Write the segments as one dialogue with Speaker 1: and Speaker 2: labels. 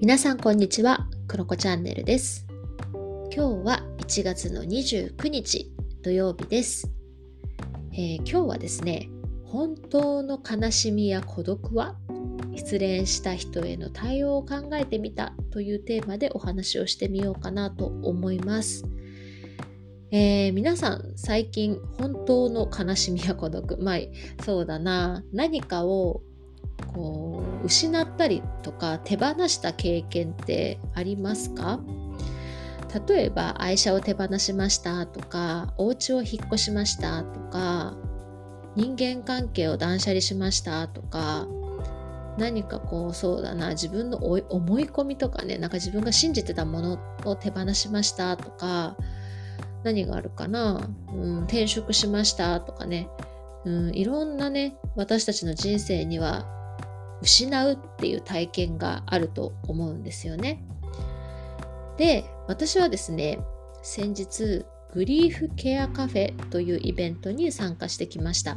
Speaker 1: 皆さんこんにちは、クロコチャンネルです。今日は1月の29日土曜日です、えー、今日はですね、本当の悲しみや孤独は失恋した人への対応を考えてみたというテーマでお話をしてみようかなと思います。えー、皆さん最近本当の悲しみや孤独まあそうだな何かをこう失ったりとか手放した経験ってありますか？例えば愛車を手放しましたとかお家を引っ越しましたとか人間関係を断捨離しましたとか何かこうそうだな自分の思い込みとかねなんか自分が信じてたものを手放しましたとか何があるかな、うん、転職しましたとかね、うん、いろんなね私たちの人生には失うっていう体験があると思うんですよね。で私はですね先日グリーフケアカフェというイベントに参加してきました。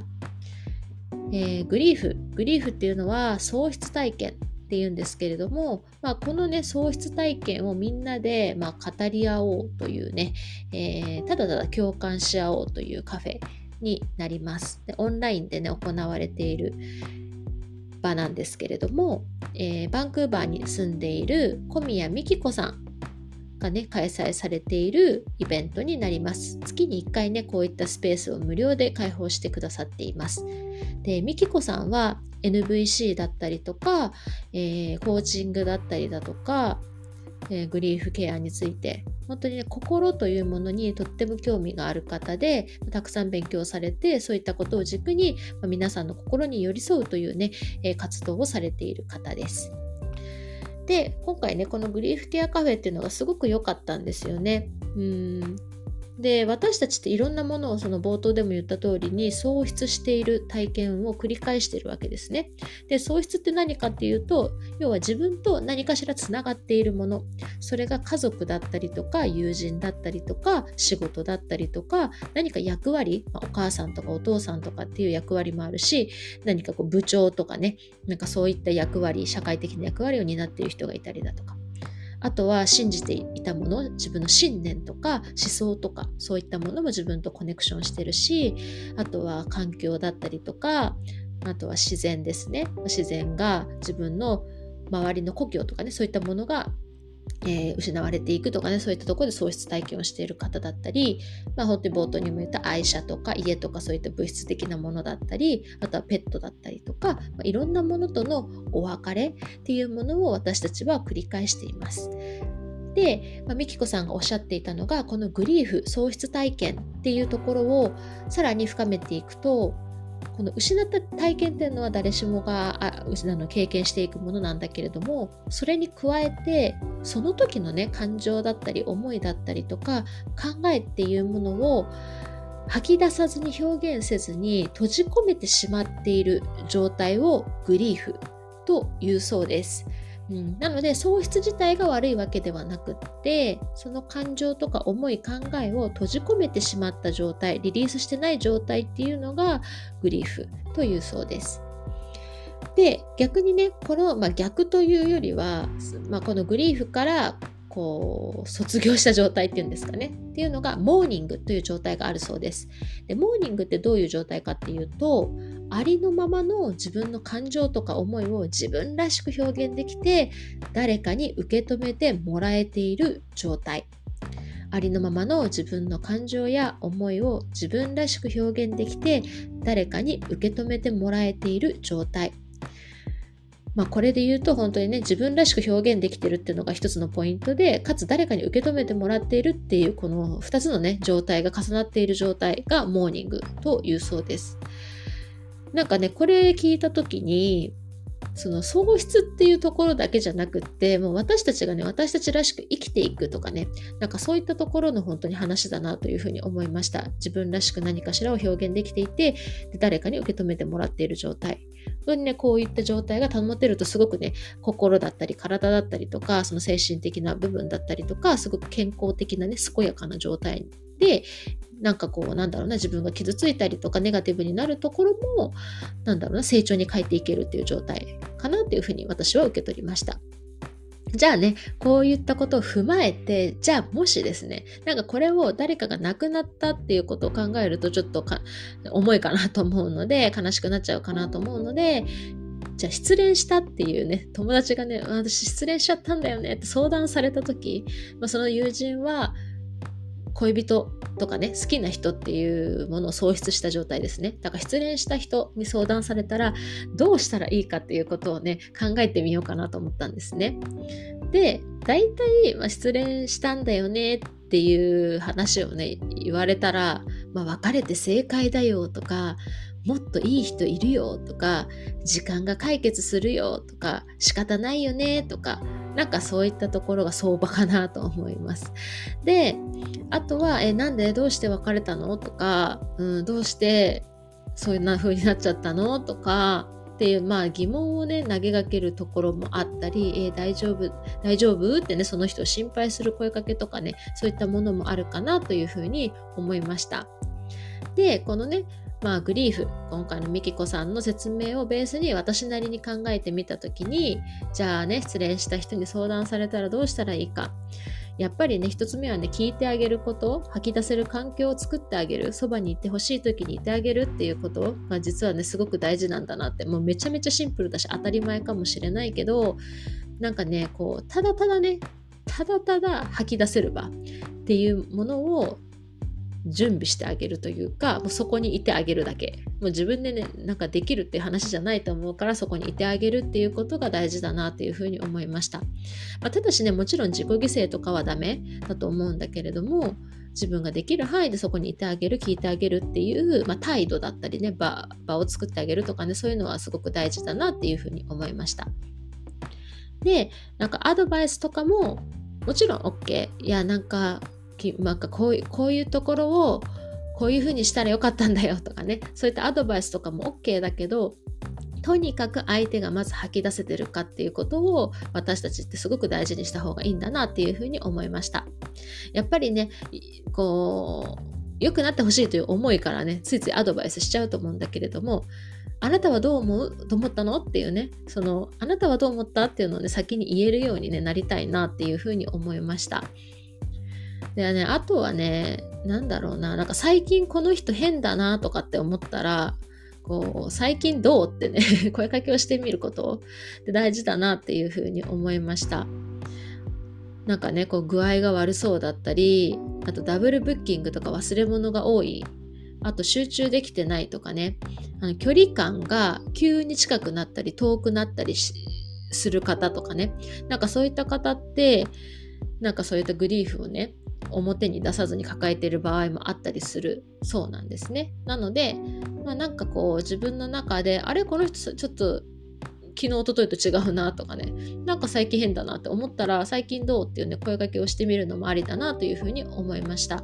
Speaker 1: えー、グリーフグリーフっていうのは喪失体験っていうんですけれども、まあ、このね喪失体験をみんなで、まあ、語り合おうというね、えー、ただただ共感し合おうというカフェになりますでオンラインでね行われている場なんですけれども、えー、バンクーバーに住んでいる小宮美希子さんがね開催されているイベントになります。月に1回ねこういったスペースを無料で開放してくださっています。で美希子さんは NVC だったりとか、えー、コーチングだったりだとか、えー、グリーフケアについて本当にね心というものにとっても興味がある方でたくさん勉強されてそういったことを軸に、まあ、皆さんの心に寄り添うというね、えー、活動をされている方です。で今回ねこのグリーフケアカフェっていうのがすごく良かったんですよね。うんで私たちっていろんなものをその冒頭でも言った通りに喪失している体験を繰り返しているわけですね。で喪失って何かっていうと要は自分と何かしらつながっているものそれが家族だったりとか友人だったりとか仕事だったりとか何か役割、まあ、お母さんとかお父さんとかっていう役割もあるし何かこう部長とかねなんかそういった役割社会的な役割を担っている人がいたりだとかあとは信じていたもの自分の信念とか思想とかそういったものも自分とコネクションしてるしあとは環境だったりとかあとは自然ですね。自然が自分の周りの故郷とかねそういったものがえー、失われていくとかねそういったところで喪失体験をしている方だったり、まあ、本当に冒頭にも言った愛車とか家とかそういった物質的なものだったりあとはペットだったりとか、まあ、いろんなものとのお別れっていうものを私たちは繰り返しています。で、まあ、美希子さんがおっしゃっていたのがこのグリーフ喪失体験っていうところをさらに深めていくとこの失った体験っていうのは誰しもがあの経験していくものなんだけれどもそれに加えてその時のね感情だったり思いだったりとか考えっていうものを吐き出さずに表現せずに閉じ込めてしまっている状態をグリーフというそうです。うん、なので喪失自体が悪いわけではなくってその感情とか思い考えを閉じ込めてしまった状態リリースしてない状態っていうのがグリーフというそうです。で逆にねこの、まあ、逆というよりは、まあ、このグリーフからこう卒業した状態っていうんですかね。っていうのがモーニングという状態があるそうです。でモーニングってどういう状態かっていうとありのままの自分の感情とか思いを自分らしく表現できて誰かに受け止めてもらえている状態。ありのままの自分の感情や思いを自分らしく表現できて誰かに受け止めてもらえている状態。まあ、これで言うと本当にね自分らしく表現できてるっていうのが一つのポイントでかつ誰かに受け止めてもらっているっていうこの二つのね状態が重なっている状態がモーニングというそうです。なんかねこれ聞いたときにその喪失っていうところだけじゃなくってもう私たちがね私たちらしく生きていくとかねなんかそういったところの本当に話だなというふうに思いました。自分らしく何かしらを表現できていてで誰かに受け止めてもらっている状態。本当にねこういった状態が保てるとすごくね心だったり体だったりとかその精神的な部分だったりとかすごく健康的なね健やかな状態でなんかこうなんだろうな自分が傷ついたりとかネガティブになるところもなんだろうな成長に変えていけるっていう状態かなっていうふうに私は受け取りました。じゃあね、こういったことを踏まえて、じゃあもしですね、なんかこれを誰かが亡くなったっていうことを考えるとちょっと重いかなと思うので、悲しくなっちゃうかなと思うので、じゃあ失恋したっていうね、友達がね、私失恋しちゃったんだよねって相談された時、まあ、その友人は恋人とかね、好きな人っていうものを喪失した状態ですね。だから失恋した人に相談されたら、どうしたらいいかっていうことをね、考えてみようかなと思ったんですね。で、大体、まあ、失恋したんだよねっていう話をね、言われたら、まあ、別れて正解だよとか、もっといい人いるよとか、時間が解決するよとか、仕方ないよねとか、なんかそういったところが相場かなと思います。で、あとは、え、なんでどうして別れたのとか、うん、どうしてそういうな風になっちゃったのとか、っていう、まあ、疑問をね投げかけるところもあったり、え、大丈夫大丈夫ってねその人を心配する声かけとかねそういったものもあるかなというふうに思いましたでこのねまあ、グリーフ今回のミキコさんの説明をベースに私なりに考えてみた時にじゃあね失恋した人に相談されたらどうしたらいいか。やっぱりね一つ目はね聞いてあげること吐き出せる環境を作ってあげるそばにいてほしい時にいてあげるっていうこと。が実はねすごく大事なんだなって。もうめちゃめちゃシンプルだし当たり前かもしれないけどなんかねこうただただねただただ吐き出せる場っていうものを準備してあげるというかもうそこにいてあげるだけ。もう自分でねなんかできるっていう話じゃないと思うからそこにいてあげるっていうことが大事だなっていうふうに思いました、まあ、ただしねもちろん自己犠牲とかはダメだと思うんだけれども自分ができる範囲でそこにいてあげる聞いてあげるっていう、まあ、態度だったりね場場を作ってあげるとかねそういうのはすごく大事だなっていうふうに思いました。でなんかアドバイスとかももちろん OK いやなんかなんかこういうこういうところをこういうふうにしたらよかったんだよとかね。そういったアドバイスとかも OK だけどとにかく相手がまず吐き出せてるかっていうことを私たちってすごく大事にした方がいいんだなっていうふうに思いました。やっぱりねこう良くなってほしいという思いからねついついアドバイスしちゃうと思うんだけれどもあなたはどう思う？と思ったの？っていうね。そのあなたはどう思った？っていうのをね先に言えるように、ね、なりたいなっていうふうに思いました。でね、あとはね、なんだろうな、なんか最近この人変だなとかって思ったら、こう、最近どうってね、声かけをしてみることって大事だなっていうふうに思いました。なんかね、こう具合が悪そうだったり、あとダブルブッキングとか忘れ物が多い、あと集中できてないとかね、あの距離感が急に近くなったり遠くなったりする方とかね、なんかそういった方って、なんかそういったグリーフをね、表に出さずに抱えている場合もあったりするそうなんですね。なので、まあ、なんかこう自分の中であれこの人ちょっと昨日おとといと違うなとかねなんか最近変だなって思ったら最近どうっていうね声かけをしてみるのもありだなというふうに思いました。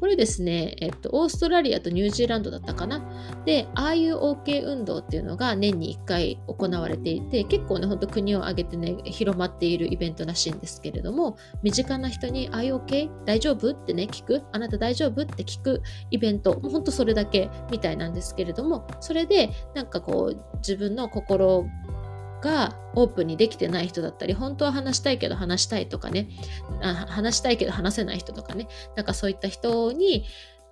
Speaker 1: これですね、えっと、オーストラリアとニュージーランドだったかな。で、RUOK 運動っていうのが年に1回行われていて、結構ね、ほんと国を挙げてね、広まっているイベントらしいんですけれども、身近な人に IOK 大丈夫？ってね、聞く？あなた大丈夫？って聞くイベント、もうほんとそれだけみたいなんですけれども、それでなんかこう、自分の心がオープンにできてない人だったり本当は話したいけど話したいとかね。話したいけど話せない人とかね。なんかそういった人に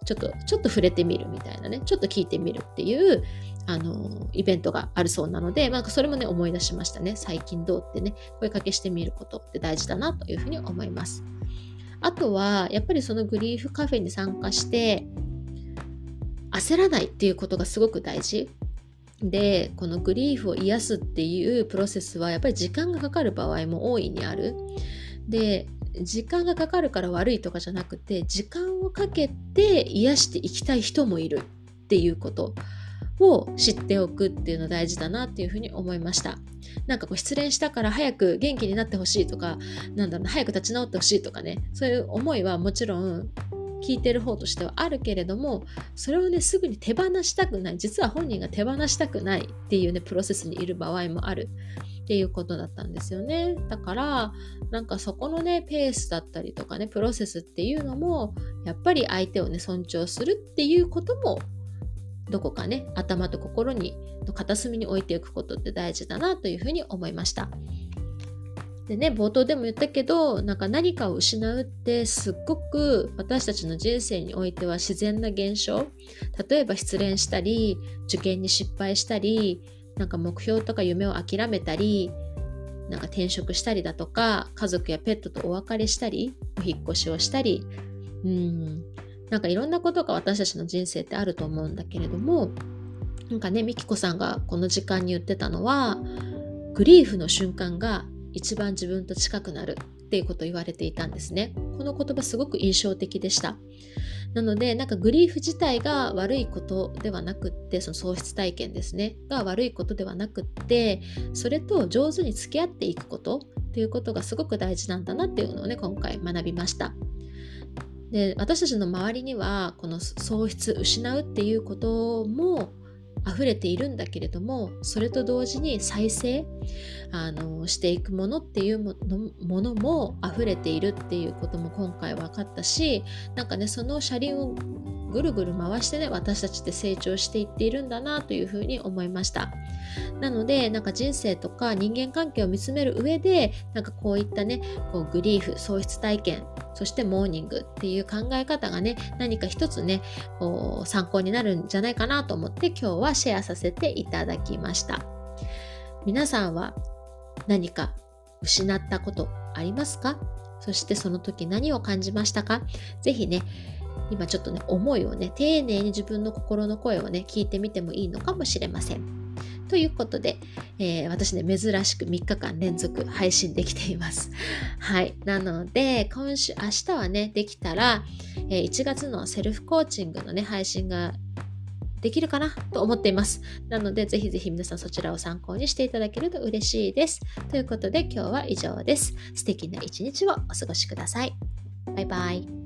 Speaker 1: ちょっとちょっと触れてみるみたいなね。ちょっと聞いてみるっていうあのイベントがあるそうなので、まあ、それもね思い出しましたね。最近どうってね。声かけしてみることって大事だなというふうに思います。あとはやっぱりそのグリーフカフェに参加して焦らないっていうことがすごく大事。でこのグリーフを癒すっていうプロセスはやっぱり時間がかかる場合も大いにある。で時間がかかるから悪いとかじゃなくて時間をかけて癒していきたい人もいるっていうことを知っておくっていうの大事だなっていうふうに思いました。なんかこう失恋したから早く元気になってほしいとか、なんだろう早く立ち直ってほしいとかね、そういう思いはもちろん聞いてる方としてはあるけれどもそれをねすぐに手放したくない。実は本人が手放したくないっていうねプロセスにいる場合もある。っていうことだったんですよね。だからなんかそこのねペースだったりとかねプロセスっていうのもやっぱり相手をね尊重するっていうこともどこかね頭と心にの片隅に置いていくことって大事だなというふうに思いました。でね冒頭でも言ったけどなんか何かを失うってすっごく私たちの人生においては自然な現象。例えば失恋したり受験に失敗したりなんか目標とか夢を諦めたりなんか転職したりだとか家族やペットとお別れしたりお引っ越しをしたり。うん。なんかいろんなことが私たちの人生ってあると思うんだけれどもなんかねみきこさんがこの時間に言ってたのはグリーフの瞬間が一番自分と近くなるっていうことを言われていたんですね。この言葉すごく印象的でした。なので、なんかグリーフ自体が悪いことではなくって、その喪失体験ですね、が悪いことではなくって、それと上手に付き合っていくことっていうことがすごく大事なんだなっていうのをね、今回学びました。で私たちの周りにはこの喪失失うっていうことも溢れているんだけれどもそれと同時に再生あのしていくものっていうものも溢れているっていうことも今回分かったしなんかねその車輪をぐるぐる回してね私たちって成長していっているんだなというふうに思いました。なのでなんか人生とか人間関係を見つめる上でなんかこういったねこうグリーフ喪失体験そしてモーニングっていう考え方がね何か一つねこう参考になるんじゃないかなと思って今日はシェアさせていただきました。皆さんは何か失ったことありますか？そしてその時何を感じましたか？ぜひね今ちょっとね思いをね丁寧に自分の心の声をね聞いてみてもいいのかもしれません。ということで、えー、私ね、珍しく3日間連続配信できています。はい。なので、今週、明日はね、できたら、えー、1月のセルフコーチングのね、配信ができるかな？と思っています。なので、ぜひぜひ皆さんそちらを参考にしていただけると嬉しいです。ということで、今日は以上です。素敵な一日をお過ごしください。バイバイ。